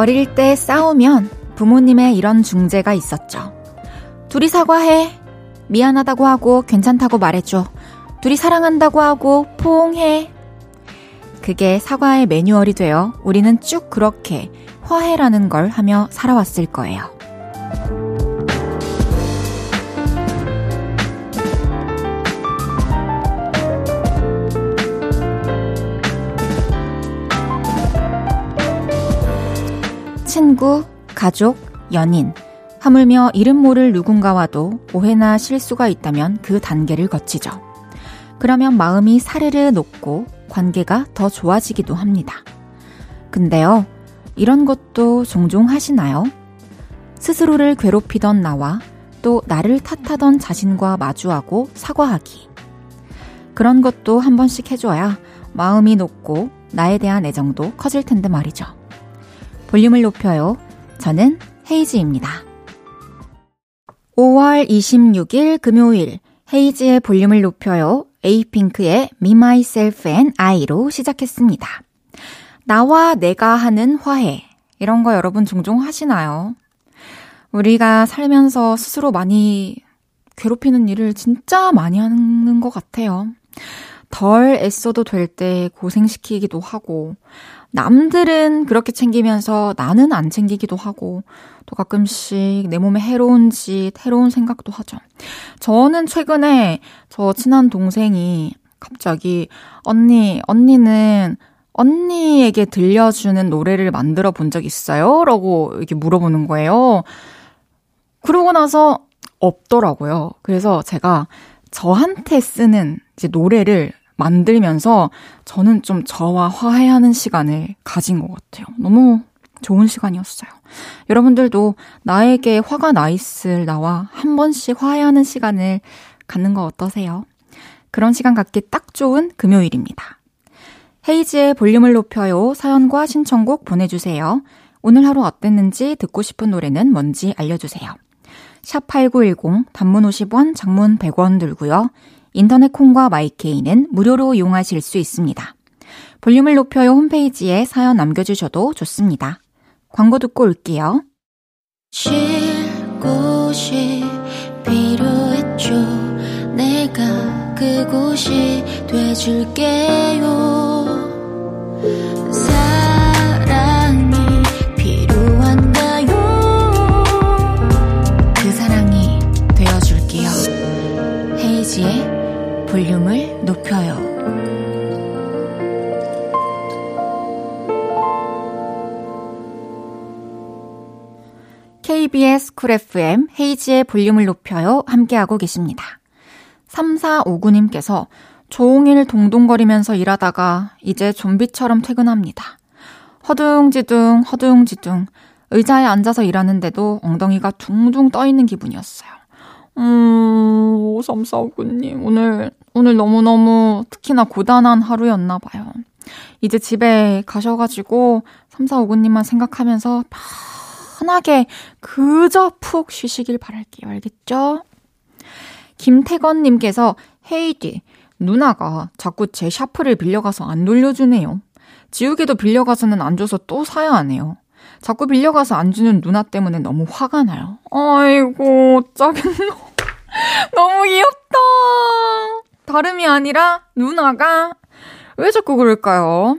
어릴 때 싸우면 부모님의 이런 중재가 있었죠. 둘이 사과해. 미안하다고 하고 괜찮다고 말해줘. 둘이 사랑한다고 하고 포옹해. 그게 사과의 매뉴얼이 되어 우리는 쭉 그렇게 화해라는 걸 하며 살아왔을 거예요. 친구, 가족, 연인, 하물며 이름 모를 누군가와도 오해나 실수가 있다면 그 단계를 거치죠. 그러면 마음이 사르르 녹고 관계가 더 좋아지기도 합니다. 근데요, 이런 것도 종종 하시나요? 스스로를 괴롭히던 나와 또 나를 탓하던 자신과 마주하고 사과하기. 그런 것도 한 번씩 해줘야 마음이 높고 나에 대한 애정도 커질 텐데 말이죠. 볼륨을 높여요. 저는 헤이즈입니다. 5월 26일 금요일 헤이즈의 볼륨을 높여요. 에이핑크의 Me, Myself and I로 시작했습니다. 나와 내가 하는 화해. 이런 거 여러분 종종 하시나요? 우리가 살면서 스스로 많이 괴롭히는 일을 진짜 많이 하는 것 같아요. 덜 애써도 될 때 고생시키기도 하고, 남들은 그렇게 챙기면서 나는 안 챙기기도 하고, 또 가끔씩 내 몸에 해로운 짓, 해로운 생각도 하죠. 저는 최근에 저 친한 동생이 갑자기, 언니, 언니는 언니에게 들려주는 노래를 만들어 본 적 있어요? 라고 이렇게 물어보는 거예요. 그러고 나서 없더라고요. 그래서 제가 저한테 쓰는 이제 노래를 만들면서 저는 좀 저와 화해하는 시간을 가진 것 같아요. 너무 좋은 시간이었어요. 여러분들도 나에게 화가 나 있을 나와 한 번씩 화해하는 시간을 갖는 거 어떠세요? 그런 시간 갖기 딱 좋은 금요일입니다. 헤이지의 볼륨을 높여요. 사연과 신청곡 보내주세요. 오늘 하루 어땠는지 듣고 싶은 노래는 뭔지 알려주세요. 샵8910 단문 50원, 장문 100원 들고요. 인터넷 콩과 마이케이는 무료로 이용하실 수 있습니다. 볼륨을 높여요 홈페이지에 사연 남겨주셔도 좋습니다. 광고 듣고 올게요. 쉴 곳이 필요했죠. 내가 그곳이 돼줄게요. 그. 헤이지의 볼륨을 높여요. KBS 쿨 FM 헤이지의 볼륨을 높여요. 함께하고 계십니다. 3459님께서 종일 동동거리면서 일하다가 이제 좀비처럼 퇴근합니다. 허둥지둥, 허둥지둥. 의자에 앉아서 일하는데도 엉덩이가 둥둥 떠 있는 기분이었어요. 음, 5349님. 오늘, 오늘 너무너무 특히나 고단한 하루였나 봐요. 이제 집에 가셔가지고 3459님만 생각하면서 편하게 그저 푹 쉬시길 바랄게요. 알겠죠? 김태건님께서 헤이디, 누나가 자꾸 제 샤프를 빌려가서 안 돌려주네요. 지우개도 빌려가서는 안 줘서 또 사야 하네요. 자꾸 빌려가서 안 주는 누나 때문에 너무 화가 나요. 아이고, 짜증나. 너무 귀엽다. 다름이 아니라 누나가 왜 자꾸 그럴까요?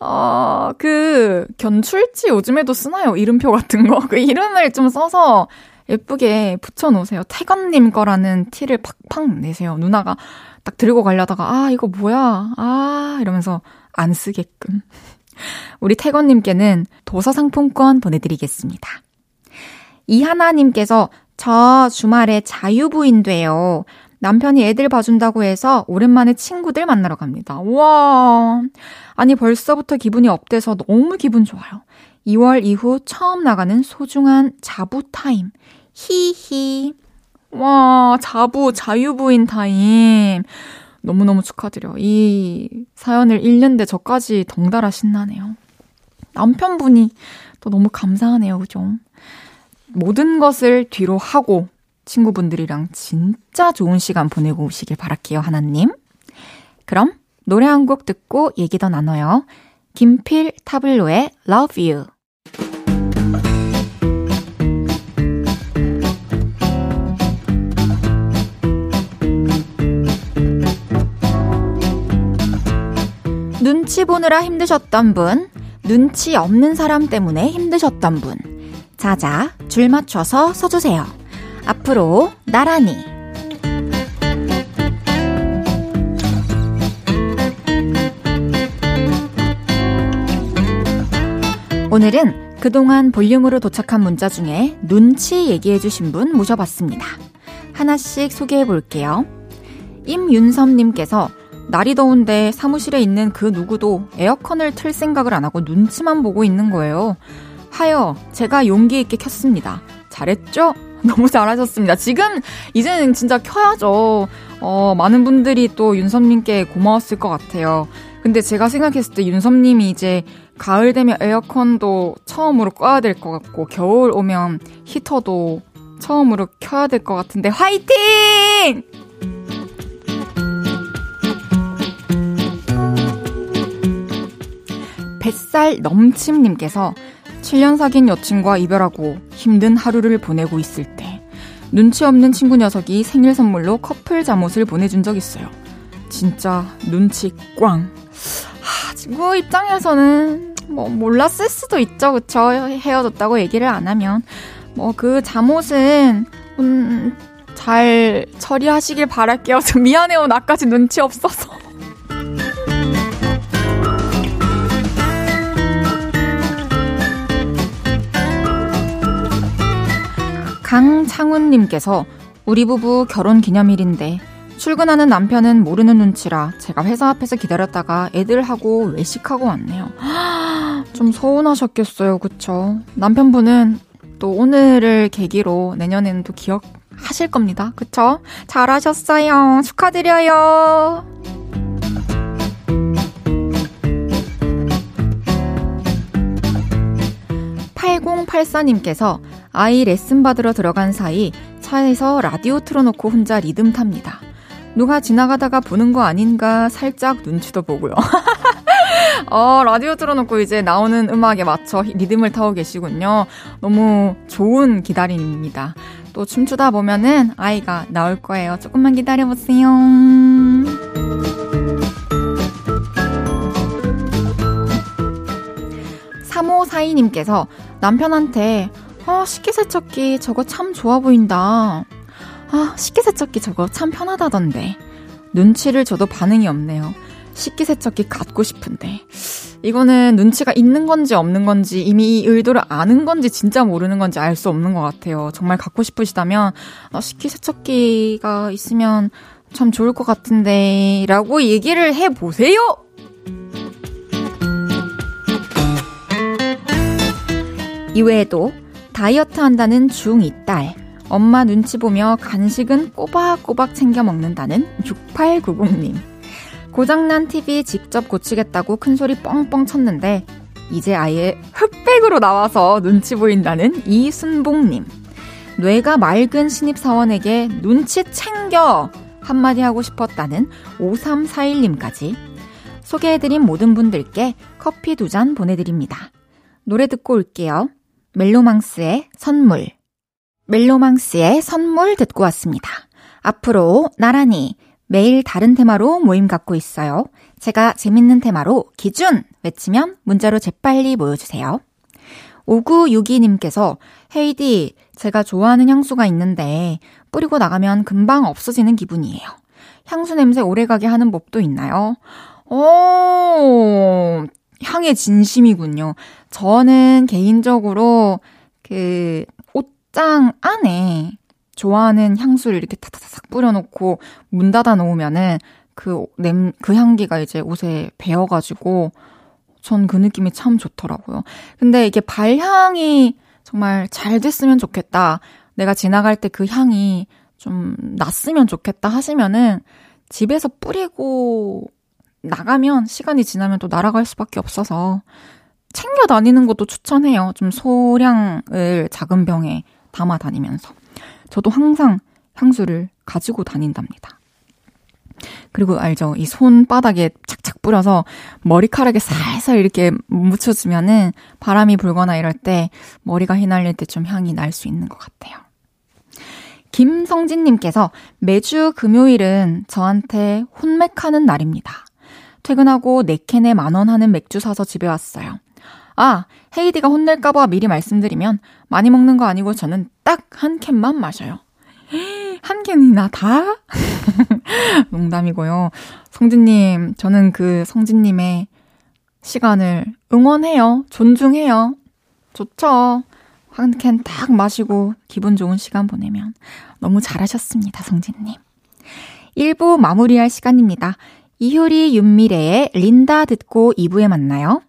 아, 그, 견출지 요즘에도 쓰나요? 이름표 같은 거? 그 이름을 좀 써서 예쁘게 붙여놓으세요. 태건님 거라는 티를 팍팍 내세요. 누나가 딱 들고 가려다가, 아, 이거 뭐야? 아, 이러면서 안 쓰게끔. 우리 태건님께는 도서상품권 보내드리겠습니다. 이하나님께서 저 주말에 자유부인 돼요. 남편이 애들 봐준다고 해서 오랜만에 친구들 만나러 갑니다. 와. 아니, 벌써부터 기분이 up돼서 너무 기분 좋아요. 2월 이후 처음 나가는 소중한 자부 타임. 히히. 와, 자부, 자유부인 타임. 너무너무 축하드려. 이 사연을 읽는데 저까지 덩달아 신나네요. 남편분이 또 너무 감사하네요. 그죠? 모든 것을 뒤로 하고 친구분들이랑 진짜 좋은 시간 보내고 오시길 바랄게요, 하나님. 그럼 노래 한 곡 듣고 얘기 더 나눠요. 김필 타블로의 Love You. 눈치 보느라 힘드셨던 분, 눈치 없는 사람 때문에 힘드셨던 분, 자자, 줄 맞춰서 서주세요. 앞으로 나란히. 오늘은 그동안 볼륨으로 도착한 문자 중에 눈치 얘기해주신 분 모셔봤습니다. 하나씩 소개해 볼게요. 임윤섭님께서 날이 더운데 사무실에 있는 그 누구도 에어컨을 틀 생각을 안 하고 눈치만 보고 있는 거예요. 하여 제가 용기 있게 켰습니다. 잘했죠? 너무 잘하셨습니다. 지금 이제는 진짜 켜야죠. 어, 많은 분들이 또 윤섭님께 고마웠을 것 같아요. 근데 제가 생각했을 때 윤섭님이 이제 가을 되면 에어컨도 처음으로 꺼야 될 것 같고 겨울 오면 히터도 처음으로 켜야 될 것 같은데 화이팅! 뱃살 넘침님께서 7년 사귄 여친과 이별하고 힘든 하루를 보내고 있을 때 눈치 없는 친구 녀석이 생일 선물로 커플 잠옷을 보내준 적 있어요. 진짜 눈치 꽝. 하, 친구 입장에서는 뭐 몰랐을 수도 있죠. 그쵸? 헤어졌다고 얘기를 안 하면. 뭐 그 잠옷은 음, 잘 처리하시길 바랄게요. 저 미안해요. 나까지 눈치 없어서. 강창훈님께서 우리 부부 결혼 기념일인데 출근하는 남편은 모르는 눈치라 제가 회사 앞에서 기다렸다가 애들하고 외식하고 왔네요. 좀 서운하셨겠어요, 그쵸? 남편분은 또 오늘을 계기로 내년에는 또 기억하실 겁니다. 그쵸? 잘하셨어요. 축하드려요. 8084님께서 아이 레슨 받으러 들어간 사이 차에서 라디오 틀어놓고 혼자 리듬 탑니다. 누가 지나가다가 보는 거 아닌가 살짝 눈치도 보고요. 어, 라디오 틀어놓고 이제 나오는 음악에 맞춰 리듬을 타고 계시군요. 너무 좋은 기다림입니다. 또 춤추다 보면은 아이가 나올 거예요. 조금만 기다려보세요. 3542님께서 남편한테 아, 식기세척기 저거 참 좋아 보인다. 아, 식기세척기 저거 참 편하다던데. 눈치를 줘도 반응이 없네요. 식기세척기 갖고 싶은데. 이거는 눈치가 있는 건지 없는 건지 이미 이 의도를 아는 건지 진짜 모르는 건지 알 수 없는 것 같아요. 정말 갖고 싶으시다면, 아, 식기세척기가 있으면 참 좋을 것 같은데, 라고 얘기를 해보세요! 이외에도 다이어트 한다는 중2 딸, 엄마 눈치 보며 간식은 꼬박꼬박 챙겨 먹는다는 6890님. 고장난 TV 직접 고치겠다고 큰 소리 뻥뻥 쳤는데, 이제 아예 흑백으로 나와서 눈치 보인다는 이순봉님. 뇌가 맑은 신입사원에게 눈치 챙겨! 한마디 하고 싶었다는 5341님까지 소개해드린 모든 분들께 커피 두 잔 보내드립니다. 노래 듣고 올게요. 멜로망스의 선물. 멜로망스의 선물 듣고 왔습니다. 앞으로 나란히 매일 다른 테마로 모임 갖고 있어요. 제가 재밌는 테마로 기준 외치면 문자로 재빨리 모여주세요. 5962님께서 헤이디, 제가 좋아하는 향수가 있는데 뿌리고 나가면 금방 없어지는 기분이에요. 향수 냄새 오래가게 하는 법도 있나요? 오, 향의 진심이군요. 저는 개인적으로 그 옷장 안에 좋아하는 향수를 이렇게 타타닥 뿌려놓고 문 닫아 놓으면은 그 냄, 그 향기가 이제 옷에 배어가지고 전 그 느낌이 참 좋더라고요. 근데 이게 발향이 정말 잘 됐으면 좋겠다. 내가 지나갈 때 그 향이 좀 났으면 좋겠다 하시면은 집에서 뿌리고 나가면 시간이 지나면 또 날아갈 수밖에 없어서 챙겨 다니는 것도 추천해요. 좀 소량을 작은 병에 담아 다니면서. 저도 항상 향수를 가지고 다닌답니다. 그리고 알죠? 이 손바닥에 착착 뿌려서 머리카락에 살살 이렇게 묻혀주면은 바람이 불거나 이럴 때 머리가 휘날릴 때 좀 향이 날 수 있는 것 같아요. 김성진님께서 매주 금요일은 저한테 혼맥하는 날입니다. 퇴근하고 네 캔에 만 원 하는 맥주 사서 집에 왔어요. 아, 헤이디가 혼낼까봐 미리 말씀드리면 많이 먹는 거 아니고 저는 딱 한 캔만 마셔요. 한 캔이나 다? 농담이고요. 성진님, 저는 그 성진님의 시간을 응원해요. 존중해요. 좋죠. 한 캔 딱 마시고 기분 좋은 시간 보내면 너무 잘하셨습니다, 성진님. 1부 마무리할 시간입니다. 이효리 윤미래의 린다 듣고 2부에 만나요.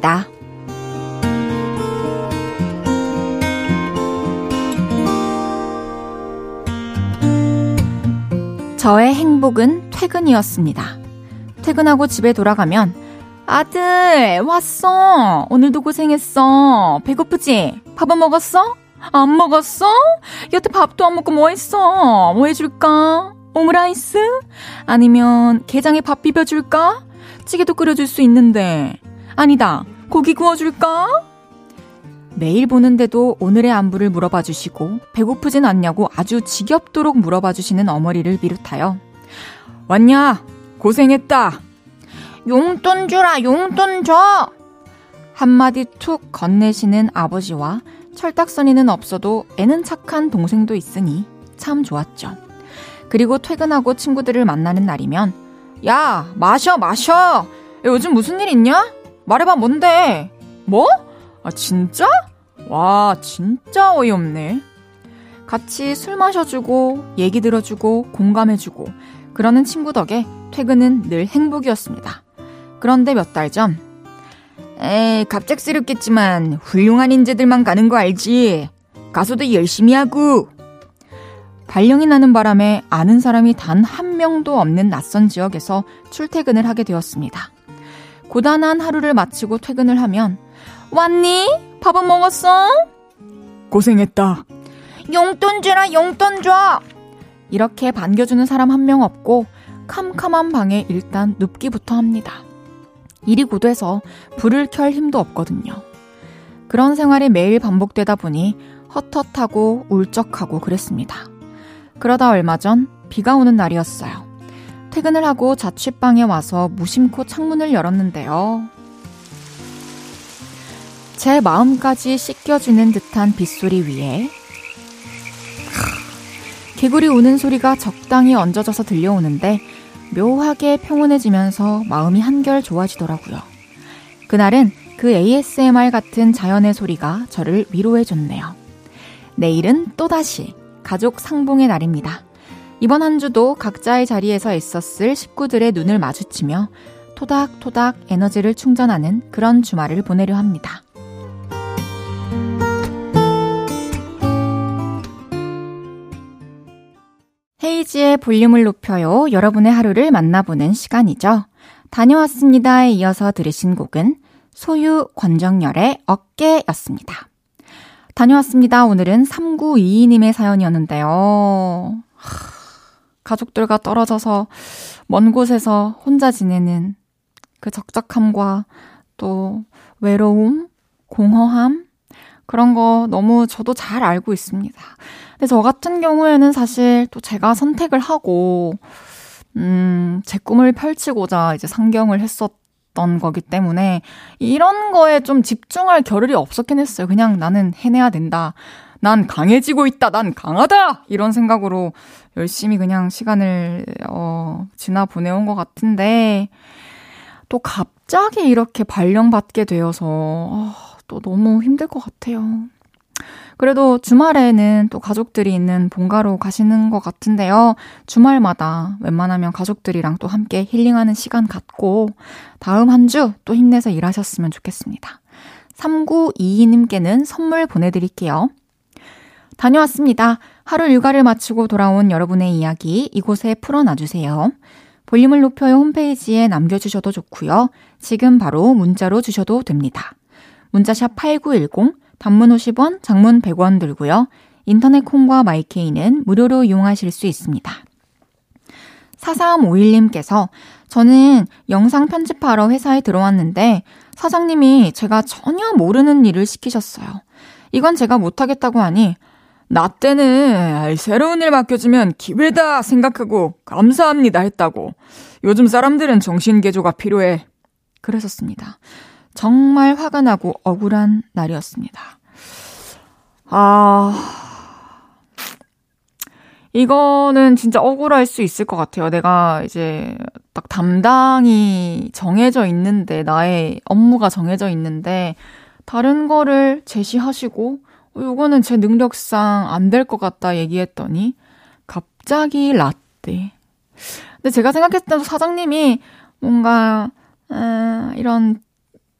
다녀왔습니다. 저의 행복은 퇴근이었습니다. 퇴근하고 집에 돌아가면 아들, 왔어. 오늘도 고생했어. 배고프지? 밥은 먹었어? 안 먹었어? 여태 밥도 안 먹고 뭐 했어? 뭐 해줄까? 오므라이스? 아니면 게장에 밥 비벼줄까? 찌개도 끓여줄 수 있는데. 아니다. 고기 구워줄까? 매일 보는데도 오늘의 안부를 물어봐 주시고 배고프진 않냐고 아주 지겹도록 물어봐 주시는 어머니를 비롯하여 왔냐? 고생했다. 용돈 주라, 용돈 줘! 한마디 툭 건네시는 아버지와 철딱서니는 없어도 애는 착한 동생도 있으니 참 좋았죠. 그리고 퇴근하고 친구들을 만나는 날이면 야, 마셔, 마셔! 야, 요즘 무슨 일 있냐? 말해봐, 뭔데? 뭐? 아, 진짜? 와, 진짜 어이없네. 같이 술 마셔주고, 얘기 들어주고, 공감해주고, 그러는 친구 덕에 퇴근은 늘 행복이었습니다. 그런데 몇 달 전, 에이, 갑작스럽겠지만 훌륭한 인재들만 가는 거 알지? 가서도 열심히 하고. 발령이 나는 바람에 아는 사람이 단 한 명도 없는 낯선 지역에서 출퇴근을 하게 되었습니다. 고단한 하루를 마치고 퇴근을 하면 왔니? 밥은 먹었어? 고생했다. 용돈 주라 용돈 줘. 이렇게 반겨주는 사람 한 명 없고 캄캄한 방에 일단 눕기부터 합니다. 일이 고돼서 불을 켤 힘도 없거든요. 그런 생활이 매일 반복되다 보니 헛헛하고 울적하고 그랬습니다. 그러다 얼마 전 비가 오는 날이었어요. 퇴근을 하고 자취방에 와서 무심코 창문을 열었는데요. 제 마음까지 씻겨주는 듯한 빗소리 위에 개구리 우는 소리가 적당히 얹어져서 들려오는데 묘하게 평온해지면서 마음이 한결 좋아지더라고요. 그날은 그 ASMR 같은 자연의 소리가 저를 위로해줬네요. 내일은 또다시 가족 상봉의 날입니다. 이번 한 주도 각자의 자리에서 있었을 식구들의 눈을 마주치며 토닥토닥 에너지를 충전하는 그런 주말을 보내려 합니다. 헤이지의 볼륨을 높여요. 여러분의 하루를 만나보는 시간이죠. 다녀왔습니다에 이어서 들으신 곡은 소유 권정열의 어깨였습니다. 다녀왔습니다. 오늘은 3922님의 사연이었는데요. 가족들과 떨어져서 먼 곳에서 혼자 지내는 그 적적함과 또 외로움, 공허함, 그런 거 너무 저도 잘 알고 있습니다. 근데 저 같은 경우에는 사실 또 제가 선택을 하고, 음, 제 꿈을 펼치고자 이제 상경을 했었 던 거기 때문에 이런 거에 좀 집중할 겨를이 없었긴 했어요. 그냥 나는 해내야 된다. 난 강해지고 있다. 난 강하다. 이런 생각으로 열심히 그냥 시간을 어 지나 보내온 것 같은데 또 갑자기 이렇게 발령받게 되어서 어, 또 너무 힘들 것 같아요. 그래도 주말에는 또 가족들이 있는 본가로 가시는 것 같은데요. 주말마다 웬만하면 가족들이랑 또 함께 힐링하는 시간 갖고 다음 한 주 또 힘내서 일하셨으면 좋겠습니다. 3922님께는 선물 보내드릴게요. 다녀왔습니다. 하루 일과를 마치고 돌아온 여러분의 이야기 이곳에 풀어놔주세요. 볼륨을 높여요 홈페이지에 남겨주셔도 좋고요. 지금 바로 문자로 주셔도 됩니다. 문자샵 8910 단문 50원, 장문 100원 들고요. 인터넷 콩과 마이케이는 무료로 이용하실 수 있습니다. 4351님께서 저는 영상 편집하러 회사에 들어왔는데 사장님이 제가 전혀 모르는 일을 시키셨어요. 이건 제가 못하겠다고 하니 나 때는 새로운 일 맡겨주면 기회다 생각하고 감사합니다 했다고. 요즘 사람들은 정신개조가 필요해. 그러셨습니다. 정말 화가 나고 억울한 날이었습니다. 아, 이거는 진짜 억울할 수 있을 것 같아요. 내가 이제 딱 담당이 정해져 있는데, 나의 업무가 정해져 있는데, 다른 거를 제시하시고, 어, 요거는 제 능력상 안 될 것 같다 얘기했더니, 갑자기 라떼. 근데 제가 생각했을 때도 사장님이 뭔가, 음, 이런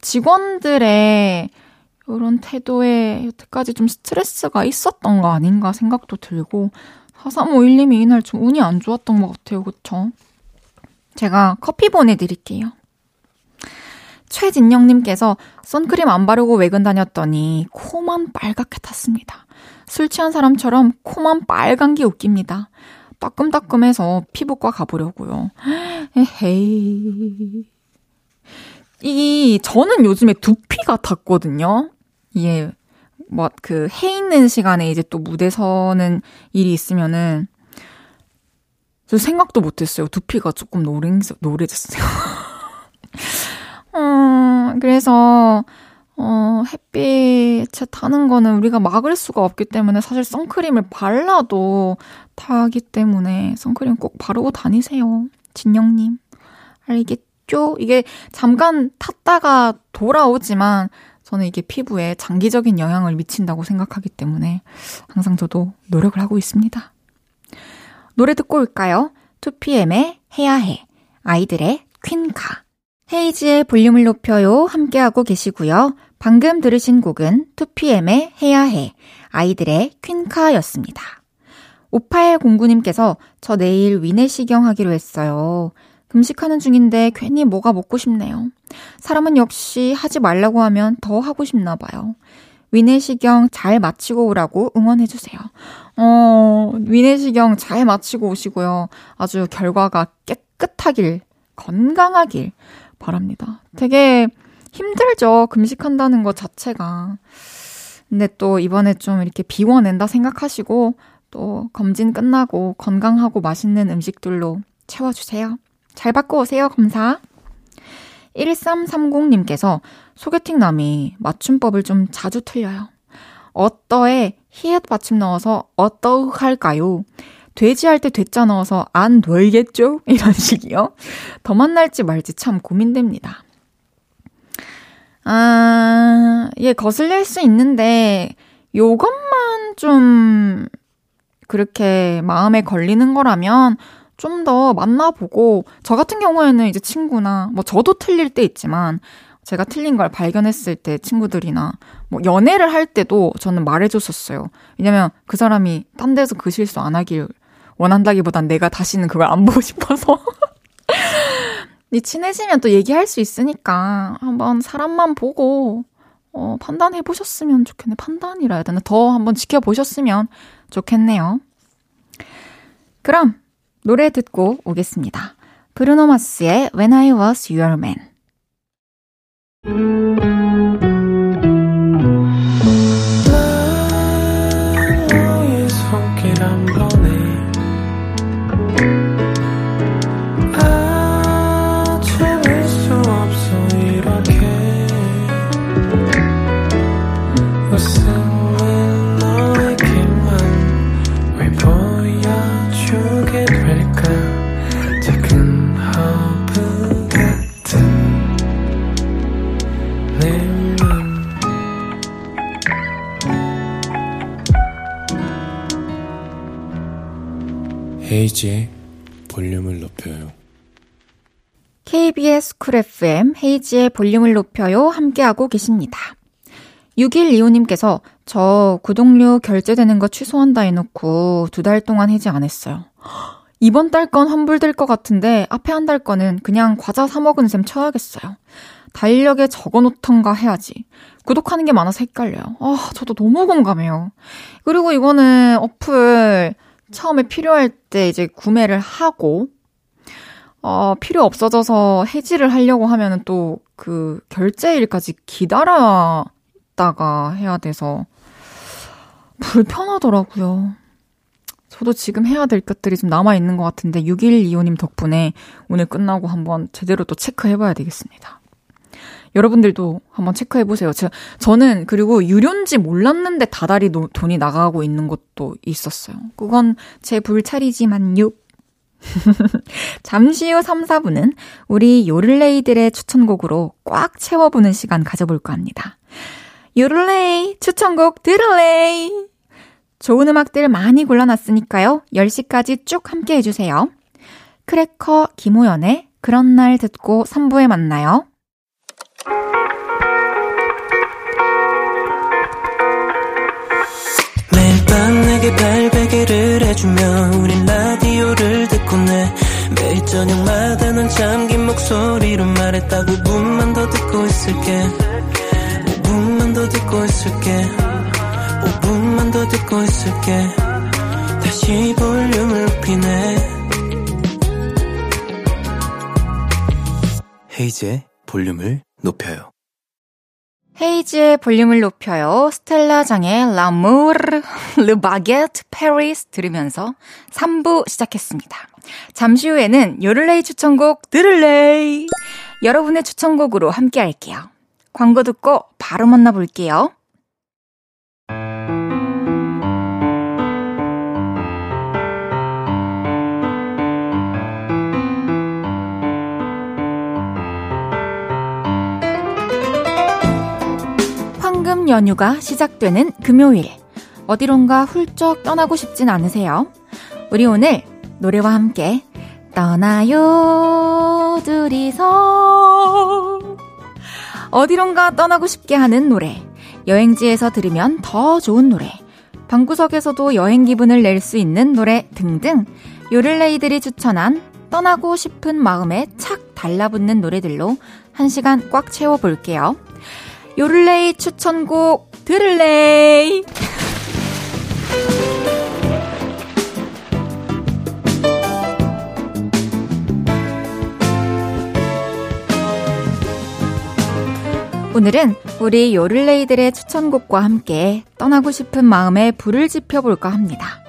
직원들의 이런 태도에 여태까지 좀 스트레스가 있었던 거 아닌가 생각도 들고 4351님이 이날 좀 운이 안 좋았던 것 같아요. 그쵸? 제가 커피 보내드릴게요. 최진영님께서 선크림 안 바르고 외근 다녔더니 코만 빨갛게 탔습니다. 술 취한 사람처럼 코만 빨간 게 웃깁니다. 따끔따끔해서 피부과 가보려고요. 에헤이. 이 저는 요즘에 두피가 탔거든요. 이게 뭐그 해 있는 시간에 이제 또 무대 서는 일이 있으면은 저 생각도 못했어요. 두피가 조금 노랭 노래졌어요. 음, 그래서 어, 햇빛에 타는 거는 우리가 막을 수가 없기 때문에 사실 선크림을 발라도 타기 때문에 선크림 꼭 바르고 다니세요. 진영님. 알겠죠? 죠 이게 잠깐 탔다가 돌아오지만 저는 이게 피부에 장기적인 영향을 미친다고 생각하기 때문에 항상 저도 노력을 하고 있습니다. 노래 듣고 올까요? 2PM의 해야 해. 아이들의 퀸카. 헤이지의 볼륨을 높여요. 함께하고 계시고요. 방금 들으신 곡은 2PM의 해야 해. 아이들의 퀸카였습니다. 5809님께서 저 내일 위내시경 하기로 했어요. 금식하는 중인데 괜히 뭐가 먹고 싶네요. 사람은 역시 하지 말라고 하면 더 하고 싶나 봐요. 위내시경 잘 마치고 오라고 응원해주세요. 어, 위내시경 잘 마치고 오시고요. 아주 결과가 깨끗하길, 건강하길 바랍니다. 되게 힘들죠. 금식한다는 것 자체가. 근데 또 이번에 좀 이렇게 비워낸다 생각하시고 또 검진 끝나고 건강하고 맛있는 음식들로 채워주세요. 잘 받고 오세요, 검사. 1330님께서 소개팅 남이 맞춤법을 좀 자주 틀려요. 어떠에 히읗 받침 넣어서 어떠 할까요? 돼지 할 때 돼자 넣어서 안 되겠죠? 이런 식이요. 더 만날지 말지 참 고민됩니다. 아, 예, 거슬릴 수 있는데, 요것만 좀, 그렇게 마음에 걸리는 거라면, 좀 더 만나보고, 저 같은 경우에는 이제 친구나, 뭐 저도 틀릴 때 있지만, 제가 틀린 걸 발견했을 때 친구들이나, 뭐 연애를 할 때도 저는 말해줬었어요. 왜냐면 그 사람이 딴 데서 그 실수 안 하길 원한다기보단 내가 다시는 그걸 안 보고 싶어서. 친해지면 또 얘기할 수 있으니까 한번 사람만 보고 어, 판단해 보셨으면 좋겠네. 판단이라 해야 되나? 더 한번 지켜보셨으면 좋겠네요. 그럼 노래 듣고 오겠습니다. 브루노 마스의 When I Was Your Man. 헤이지의 볼륨을 높여요. KBS 쿨 FM 헤이지의 볼륨을 높여요 함께하고 계십니다. 6125님께서 저 구독료 결제되는 거 취소한다 해놓고 두 달 동안 해지 안 했어요. 이번 달 건 환불될 것 같은데 앞에 한 달 거는 그냥 과자 사 먹은 셈 쳐야겠어요. 달력에 적어 놓던가 해야지. 구독하는 게 많아서 헷갈려요. 아, 저도 너무 공감해요. 그리고 이거는 어플 처음에 필요할 때 이제 구매를 하고, 어, 필요 없어져서 해지를 하려고 하면은 또 그 결제일까지 기다렸다가 해야 돼서 불편하더라고요. 저도 지금 해야 될 것들이 좀 남아 있는 것 같은데 6125님 덕분에 오늘 끝나고 한번 제대로 또 체크해 봐야 되겠습니다. 여러분들도 한번 체크해 보세요. 저, 저는 그리고 유료인지 몰랐는데 다달이 노, 돈이 나가고 있는 것도 있었어요. 그건 제 불찰이지만요. 잠시 후 3, 4분은 우리 요를레이들의 추천곡으로 꽉 채워보는 시간 가져볼까 합니다. 요를레이 추천곡 들을레이 좋은 음악들 많이 골라놨으니까요. 10시까지 쭉 함께 해주세요. 크래커 김호연의 그런 날 듣고 3부에 만나요. 매일 밤 내게 발베개를 해주며 우린 라디오를 듣고 내 매일 저녁마다 넌 잠긴 목소리로 말했다 5분만 더 듣고 있을게. 5분만 더 듣고 있을게. 5분만 더 듣고 있을게. 다시 볼륨을 높이네. 헤이즈의 볼륨을 높여요 헤이즈의 볼륨을 높여요. 스텔라장의 le baguette, Paris 들으면서 3부 시작했습니다. 잠시 후에는 요를레이 추천곡 들을레이 여러분의 추천곡으로 함께 할게요. 광고 듣고 바로 만나볼게요. 황금 연휴가 시작되는 금요일. 어디론가 훌쩍 떠나고 싶진 않으세요? 우리 오늘 노래와 함께 떠나요, 둘이서. 어디론가 떠나고 싶게 하는 노래. 여행지에서 들으면 더 좋은 노래. 방구석에서도 여행 기분을 낼 수 있는 노래 등등. 요를레이들이 추천한 떠나고 싶은 마음에 착 달라붙는 노래들로 한 시간 꽉 채워볼게요. 요를레이 추천곡 들을레이 오늘은 우리 요를레이들의 추천곡과 함께 떠나고 싶은 마음에 불을 지펴볼까 합니다.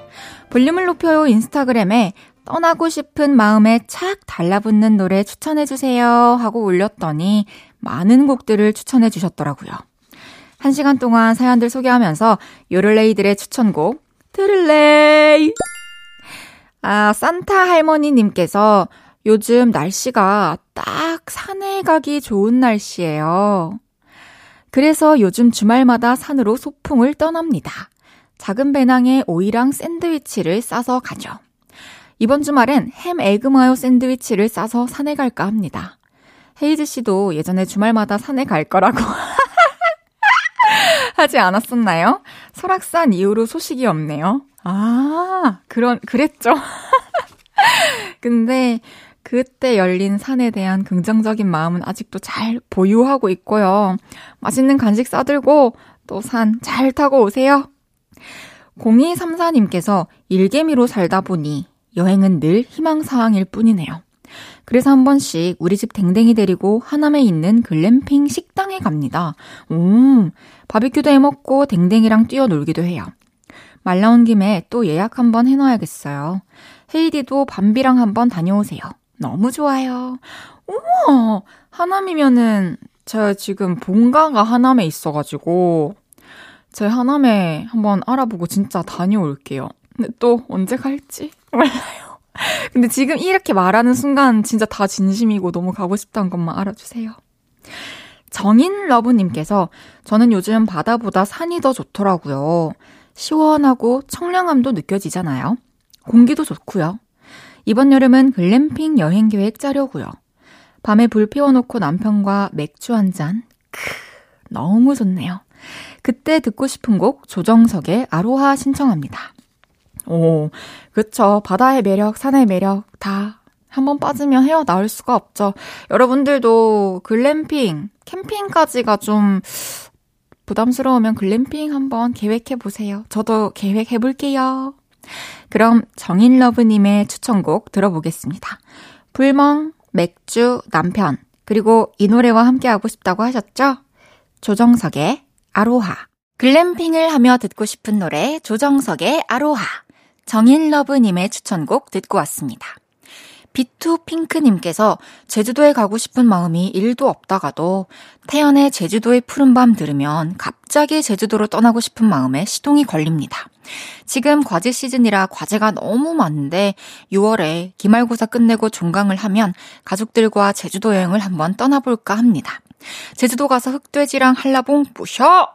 볼륨을 높여요 인스타그램에 떠나고 싶은 마음에 착 달라붙는 노래 추천해주세요 하고 올렸더니 많은 곡들을 추천해 주셨더라고요. 한 시간 동안 사연들 소개하면서 요를레이들의 추천곡 들을레이 아 산타 할머니님께서 요즘 날씨가 딱 산에 가기 좋은 날씨예요. 그래서 요즘 주말마다 산으로 소풍을 떠납니다. 작은 배낭에 오이랑 샌드위치를 싸서 가죠. 이번 주말엔 햄 egg mayo 샌드위치를 싸서 산에 갈까 합니다. 헤이즈 씨도 예전에 주말마다 산에 갈 거라고 하지 않았었나요? 설악산 이후로 소식이 없네요. 아, 그런, 그랬죠. 근데 그때 열린 산에 대한 긍정적인 마음은 아직도 잘 보유하고 있고요. 맛있는 간식 싸들고 또 산 잘 타고 오세요. 0234님께서 일개미로 살다 보니 여행은 늘 희망사항일 뿐이네요. 그래서 한 번씩 우리 집 댕댕이 데리고 하남에 있는 글램핑 식당에 갑니다. 음, 바비큐도 해 먹고 댕댕이랑 뛰어놀기도 해요. 말 나온 김에 또 예약 한번 해놔야겠어요. 헤이디도 밤비랑 한번 다녀오세요. 너무 좋아요. 우와, 하남이면은 제가 지금 본가가 하남에 있어가지고 제 하남에 한번 알아보고 진짜 다녀올게요. 또 언제 갈지 몰라요. 근데 지금 이렇게 말하는 순간 진짜 다 진심이고 너무 가고 싶다는 것만 알아주세요. 정인 러브님께서 저는 요즘 바다보다 산이 더 좋더라고요. 시원하고 청량함도 느껴지잖아요. 공기도 좋고요. 이번 여름은 글램핑 여행 계획 짜려고요. 밤에 불 피워놓고 남편과 맥주 한 잔. 크, 너무 좋네요. 그때 듣고 싶은 곡 조정석의 아로하 신청합니다. 오, 그쵸. 바다의 매력, 산의 매력 다 한번 빠지면 헤어 나올 수가 없죠. 여러분들도 글램핑, 캠핑까지가 좀 부담스러우면 글램핑 한번 계획해 보세요. 저도 계획해 볼게요. 그럼 정인러브님의 추천곡 들어보겠습니다. 불멍, 맥주, 남편, 그리고 이 노래와 함께하고 싶다고 하셨죠? 조정석의 아로하. 글램핑을 하며 듣고 싶은 노래 조정석의 아로하. 정인러브님의 추천곡 듣고 왔습니다. 비투핑크님께서 제주도에 가고 싶은 마음이 1도 없다가도 태연의 제주도의 푸른밤 들으면 갑자기 제주도로 떠나고 싶은 마음에 시동이 걸립니다. 지금 과제 시즌이라 과제가 너무 많은데 6월에 기말고사 끝내고 종강을 하면 가족들과 제주도 여행을 한번 떠나볼까 합니다. 제주도 가서 흑돼지랑 한라봉 부셔!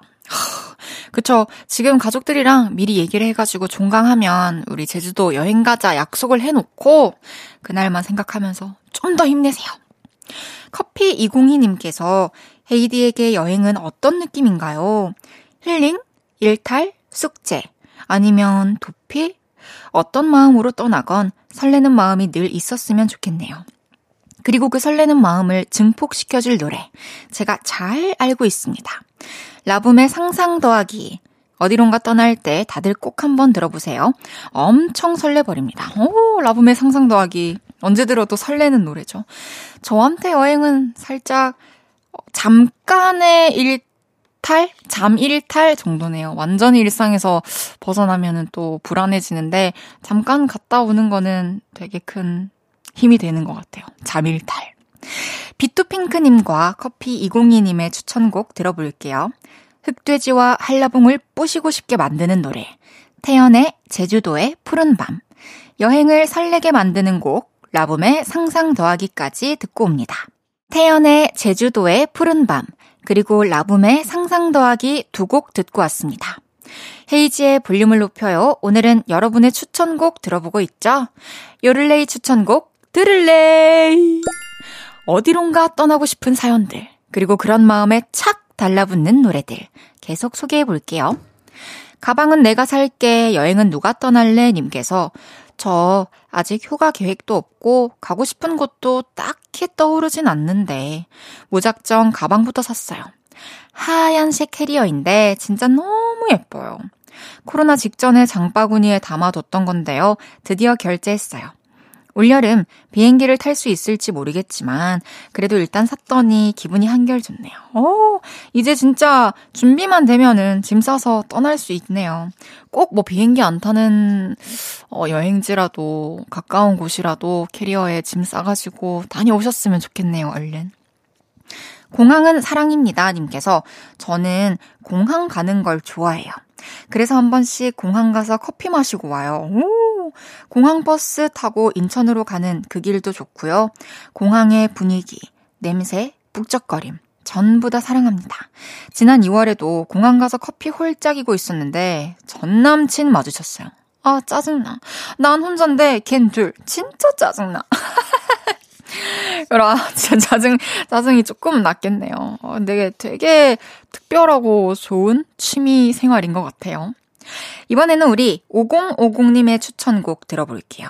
그쵸. 지금 가족들이랑 미리 얘기를 해가지고 종강하면 우리 제주도 여행 가자 약속을 해놓고 그날만 생각하면서 좀 더 힘내세요. 커피 202님께서 헤이디에게 여행은 어떤 느낌인가요? 힐링? 일탈? 숙제? 아니면 도피? 어떤 마음으로 떠나건 설레는 마음이 늘 있었으면 좋겠네요. 그리고 그 설레는 마음을 증폭시켜줄 노래. 제가 잘 알고 있습니다. 라붐의 상상 더하기. 어디론가 떠날 때 다들 꼭 한번 들어보세요. 엄청 설레버립니다. 오, 라붐의 상상 더하기. 언제 들어도 설레는 노래죠. 저한테 여행은 살짝 잠깐의 일탈? 잠 일탈 정도네요. 완전히 일상에서 벗어나면은 또 불안해지는데 잠깐 갔다 오는 거는 되게 큰 힘이 되는 것 같아요. 잠 일탈. 비투핑크님과 커피 202님의 추천곡 들어볼게요. 흑돼지와 한라봉을 뿌시고 싶게 만드는 노래. 태연의 제주도의 푸른 밤. 여행을 설레게 만드는 곡. 라붐의 상상 더하기까지 듣고 옵니다. 태연의 제주도의 푸른 밤. 그리고 라붐의 상상 더하기 두 곡 듣고 왔습니다. 헤이지의 볼륨을 높여요. 오늘은 여러분의 추천곡 들어보고 있죠? 요를레이 추천곡 들을레이! 어디론가 떠나고 싶은 사연들, 그리고 그런 마음에 착 달라붙는 노래들 계속 소개해 볼게요. 가방은 내가 살게, 여행은 누가 떠날래? 님께서 저 아직 휴가 계획도 없고 가고 싶은 곳도 딱히 떠오르진 않는데 무작정 가방부터 샀어요. 하얀색 캐리어인데 진짜 너무 예뻐요. 코로나 직전에 장바구니에 담아뒀던 건데요. 드디어 결제했어요. 올여름 비행기를 탈 수 있을지 모르겠지만 그래도 일단 샀더니 기분이 한결 좋네요. 오, 이제 진짜 준비만 되면은 짐 싸서 떠날 수 있네요. 꼭 뭐 비행기 안 타는 어, 여행지라도 가까운 곳이라도 캐리어에 짐 싸가지고 다녀오셨으면 좋겠네요, 얼른. 공항은 사랑입니다. 님께서 저는 공항 가는 걸 좋아해요. 그래서 한 번씩 공항 가서 커피 마시고 와요. 오, 공항 버스 타고 인천으로 가는 그 길도 좋고요. 공항의 분위기, 냄새, 북적거림. 전부 다 사랑합니다. 지난 2월에도 공항 가서 커피 홀짝이고 있었는데 전 남친 맞으셨어요. 아, 짜증나. 난 혼잔데 걘 둘. 진짜 짜증나. 그럼 진짜 짜증 짜증이 조금 났겠네요. 어, 근데 되게 특별하고 좋은 취미 생활인 것 같아요. 이번에는 우리 5050님의 추천곡 들어볼게요.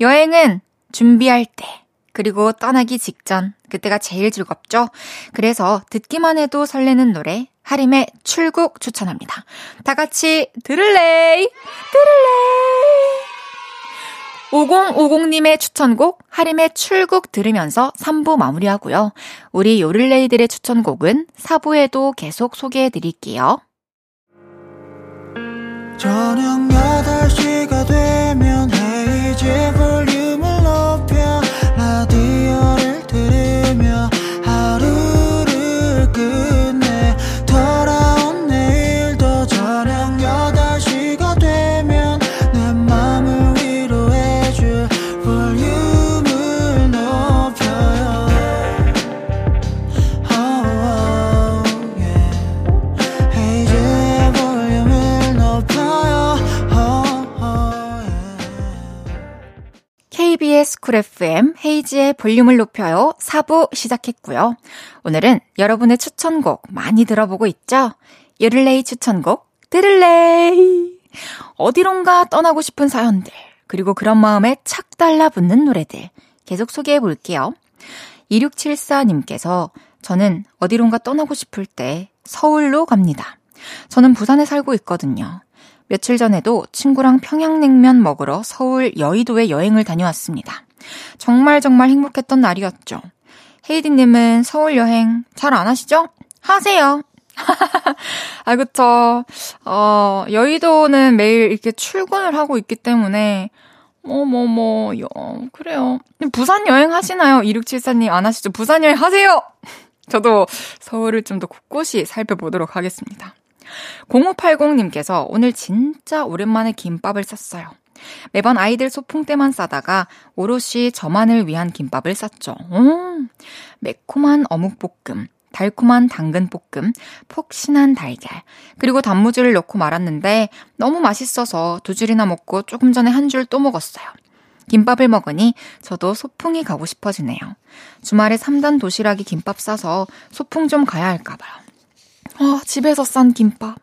여행은 준비할 때, 그리고 떠나기 직전, 그때가 제일 즐겁죠? 그래서 듣기만 해도 설레는 노래, 하림의 출국 추천합니다. 다 같이 들을래! 들을래! 5050님의 추천곡 하림의 출국 들으면서 3부 마무리하고요. 우리 요를레이들의 추천곡은 4부에도 계속 소개해 드릴게요. 저녁 8시가 되면 헤이즈 볼륨 yeah. 쿨 FM 헤이지의 볼륨을 높여요 4부 시작했고요. 오늘은 여러분의 추천곡 많이 들어보고 있죠? 요를레이 추천곡 들을레이 어디론가 떠나고 싶은 사연들 그리고 그런 마음에 착 달라붙는 노래들 계속 소개해 볼게요. 2674님께서 저는 어디론가 떠나고 싶을 때 서울로 갑니다. 저는 부산에 살고 있거든요. 며칠 전에도 친구랑 평양냉면 먹으러 서울 여의도에 여행을 다녀왔습니다. 정말 정말 행복했던 날이었죠. 헤이디님은 서울 여행 잘 안 하시죠? 하세요. 아, 그쵸. 어, 여의도는 매일 이렇게 출근을 하고 있기 때문에, 뭐, 여, 그래요. 부산 여행 하시나요? 2674님 안 하시죠? 부산 여행 하세요! 저도 서울을 좀 더 곳곳이 살펴보도록 하겠습니다. 0580님께서 오늘 진짜 오랜만에 김밥을 쌌어요. 매번 아이들 소풍 때만 싸다가 오롯이 저만을 위한 김밥을 쌌죠. 음, 매콤한 어묵볶음, 달콤한 당근볶음, 폭신한 달걀, 그리고 단무지를 넣고 말았는데 너무 맛있어서 두 줄이나 먹고 조금 전에 한 줄 또 먹었어요. 김밥을 먹으니 저도 소풍이 가고 싶어지네요. 주말에 3단 도시락이 김밥 싸서 소풍 좀 가야 할까봐요. 아, 집에서 싼 김밥.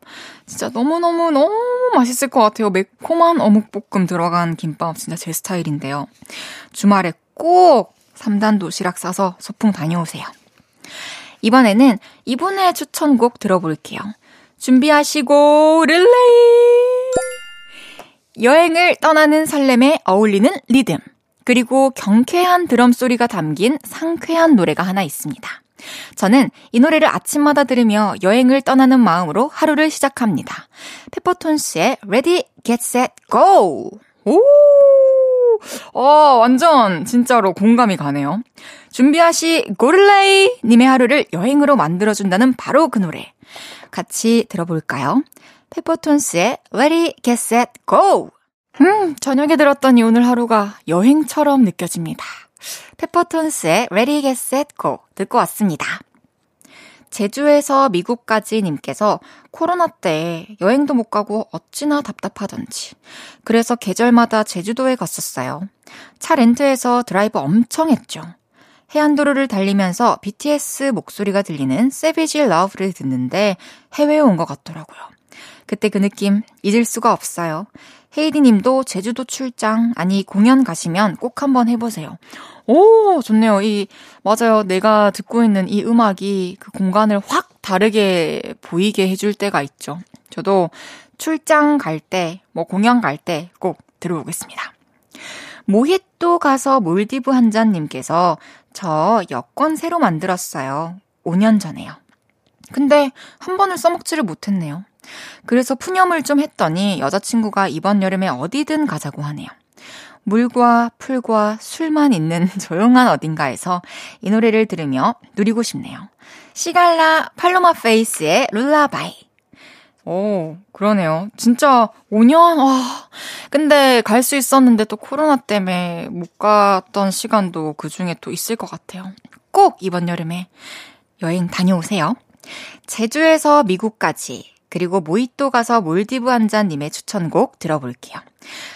진짜 너무너무 너무 맛있을 것 같아요. 매콤한 어묵볶음 들어간 김밥 진짜 제 스타일인데요. 주말에 꼭 3단 도시락 싸서 소풍 다녀오세요. 이번에는 이분의 추천곡 들어볼게요. 준비하시고 릴레이! 여행을 떠나는 설렘에 어울리는 리듬, 그리고 경쾌한 드럼 소리가 담긴 상쾌한 노래가 하나 있습니다. 저는 이 노래를 아침마다 들으며 여행을 떠나는 마음으로 하루를 시작합니다. 페퍼톤스의 Ready, Get, Set, Go! 오! 어, 완전 진짜로 공감이 가네요. 준비하시 고릴레이 님의 하루를 여행으로 만들어준다는 바로 그 노래. 같이 들어볼까요? 페퍼톤스의 Ready, Get, Set, Go! 음, 저녁에 들었더니 오늘 하루가 여행처럼 느껴집니다. 페퍼톤스의 Ready, Get, Set, Go 듣고 왔습니다. 제주에서 미국까지 님께서 코로나 때 여행도 못 가고 어찌나 답답하던지. 그래서 계절마다 제주도에 갔었어요. 차 렌트해서 드라이브 엄청 했죠. 해안도로를 달리면서 BTS 목소리가 들리는 Savage Love를 듣는데 해외에 온 것 같더라고요. 그때 그 느낌 잊을 수가 없어요. 헤이디 님도 제주도 출장, 아니 공연 가시면 꼭 한번 해보세요. 오, 좋네요. 이, 맞아요. 내가 듣고 있는 이 음악이 그 공간을 확 다르게 보이게 해줄 때가 있죠. 저도 출장 갈 때, 뭐 공연 갈 때 꼭 들어보겠습니다. 모히또 가서 몰디브 한잔님께서 저 여권 새로 만들었어요. 5년 전에요. 근데 한 번을 써먹지를 못했네요. 그래서 푸념을 좀 했더니 여자친구가 이번 여름에 어디든 가자고 하네요. 물과 풀과 술만 있는 조용한 어딘가에서 이 노래를 들으며 누리고 싶네요. 시갈라 팔로마 페이스의 룰라바이. 오, 그러네요. 진짜 5년, 와. 근데 갈 수 있었는데 또 코로나 때문에 못 갔던 시간도 그 중에 또 있을 것 같아요. 꼭 이번 여름에 여행 다녀오세요. 제주에서 미국까지 그리고 모히또 가서 몰디브 한 잔님의 추천곡 들어볼게요.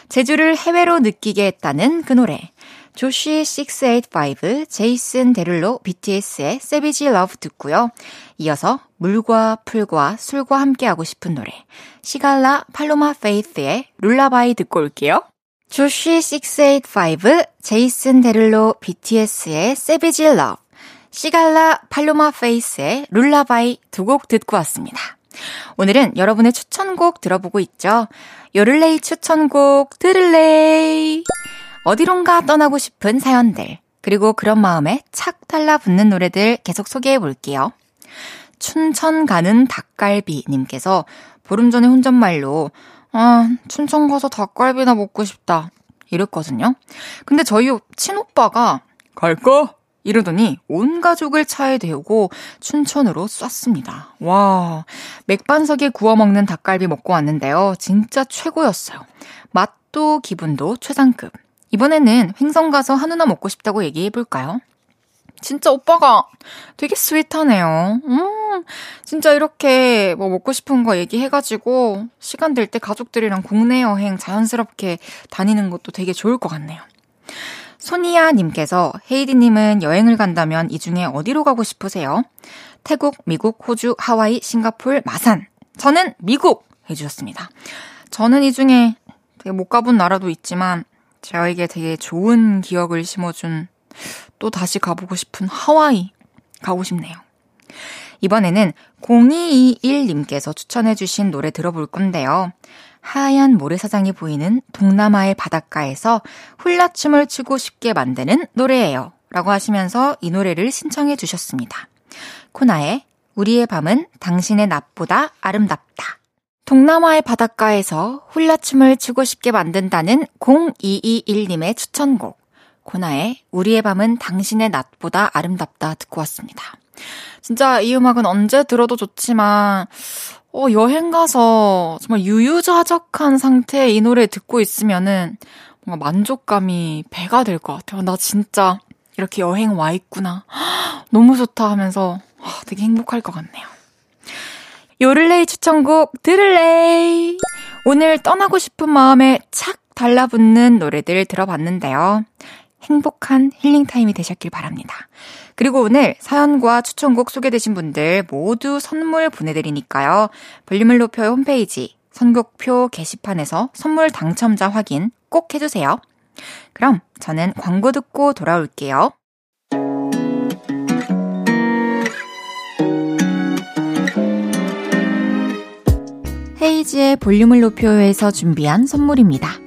제주를 해외로 느끼게 했다는 그 노래. 조시 685, 제이슨 데룰로 BTS의 Savage Love 듣고요. 이어서 물과 풀과 술과 함께하고 싶은 노래. 시갈라 팔로마 페이스의 Lullaby 듣고 올게요. 조시 685, 제이슨 데룰로 BTS의 Savage Love. 시갈라 팔로마 페이스의 룰라바이 두 곡 듣고 왔습니다. 오늘은 여러분의 추천곡 들어보고 있죠. 요를레이 추천곡 들을레이. 어디론가 떠나고 싶은 사연들, 그리고 그런 마음에 착 달라붙는 노래들 계속 소개해 볼게요. 춘천 가는 닭갈비님께서 보름 전에 혼잣말로, 아, 춘천 가서 닭갈비나 먹고 싶다. 이랬거든요. 근데 저희 친오빠가, 갈까? 이러더니 온 가족을 차에 태우고 춘천으로 쐈습니다. 와, 맥반석에 구워 먹는 닭갈비 먹고 왔는데요. 진짜 최고였어요. 맛도 기분도 최상급. 이번에는 횡성 가서 한우나 먹고 싶다고 얘기해 볼까요? 진짜 오빠가 되게 스윗하네요. 음, 진짜 이렇게 뭐 먹고 싶은 거 얘기해가지고 시간 될 때 가족들이랑 국내 여행 자연스럽게 다니는 것도 되게 좋을 것 같네요. 소니아 님께서 헤이디 님은 여행을 간다면 이 중에 어디로 가고 싶으세요? 태국, 미국, 호주, 하와이, 싱가폴, 마산. 저는 미국! 해 주셨습니다. 저는 이 중에 되게 못 가본 나라도 있지만 저에게 되게 좋은 기억을 심어준 또 다시 가보고 싶은 하와이 가고 싶네요. 이번에는 0221님께서 추천해주신 노래 들어볼 건데요. 하얀 모래사장이 보이는 동남아의 바닷가에서 훌라춤을 추고 싶게 만드는 노래예요. 라고 하시면서 이 노래를 신청해 주셨습니다. 코나의 우리의 밤은 당신의 낮보다 아름답다. 동남아의 바닷가에서 훌라춤을 추고 싶게 만든다는 0221님의 추천곡. 코나의 우리의 밤은 당신의 낮보다 아름답다 듣고 왔습니다. 진짜 이 음악은 언제 들어도 좋지만, 어, 여행 가서 정말 유유자적한 상태에 이 노래 듣고 있으면은 뭔가 만족감이 배가 될 것 같아요. 나 진짜 이렇게 여행 와 있구나. 너무 좋다 하면서 되게 행복할 것 같네요. 요를레이 추천곡 들을레이. 오늘 떠나고 싶은 마음에 착 달라붙는 노래들 들어봤는데요. 행복한 힐링타임이 되셨길 바랍니다. 그리고 오늘 사연과 추천곡 소개되신 분들 모두 선물 보내드리니까요. 볼륨을 높여 홈페이지 선곡표 게시판에서 선물 당첨자 확인 꼭 해주세요. 그럼 저는 광고 듣고 돌아올게요. 헤이지의 볼륨을 높여요에서 준비한 선물입니다.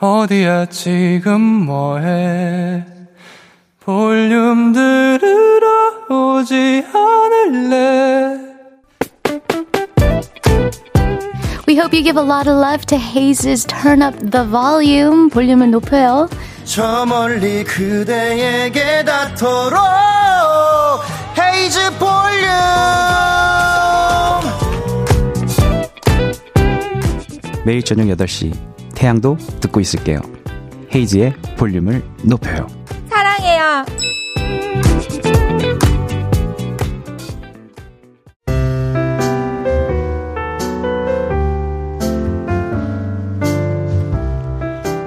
어디야 지금 뭐해 볼륨 들으러 오지 않을래 We hope you give a lot of love to Haze's Turn Up the Volume 볼륨을 높여요 저 멀리 그대에게 닿도록 헤이즈 볼륨 매일 저녁 8시 태양도 듣고 있을게요 헤이즈의 볼륨을 높여요 사랑해요.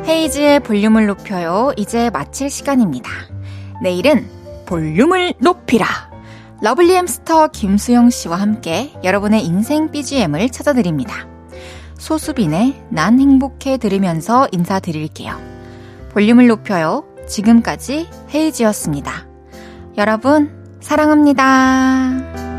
헤이즈의 볼륨을 높여요. 이제 마칠 시간입니다. 내일은 볼륨을 높이라. Lovely 햄스터 김수영 씨와 함께 여러분의 인생 BGM을 찾아드립니다. 소수빈의 난 행복해 들으면서 인사드릴게요. 볼륨을 높여요. 지금까지 헤이지였습니다. 여러분, 사랑합니다.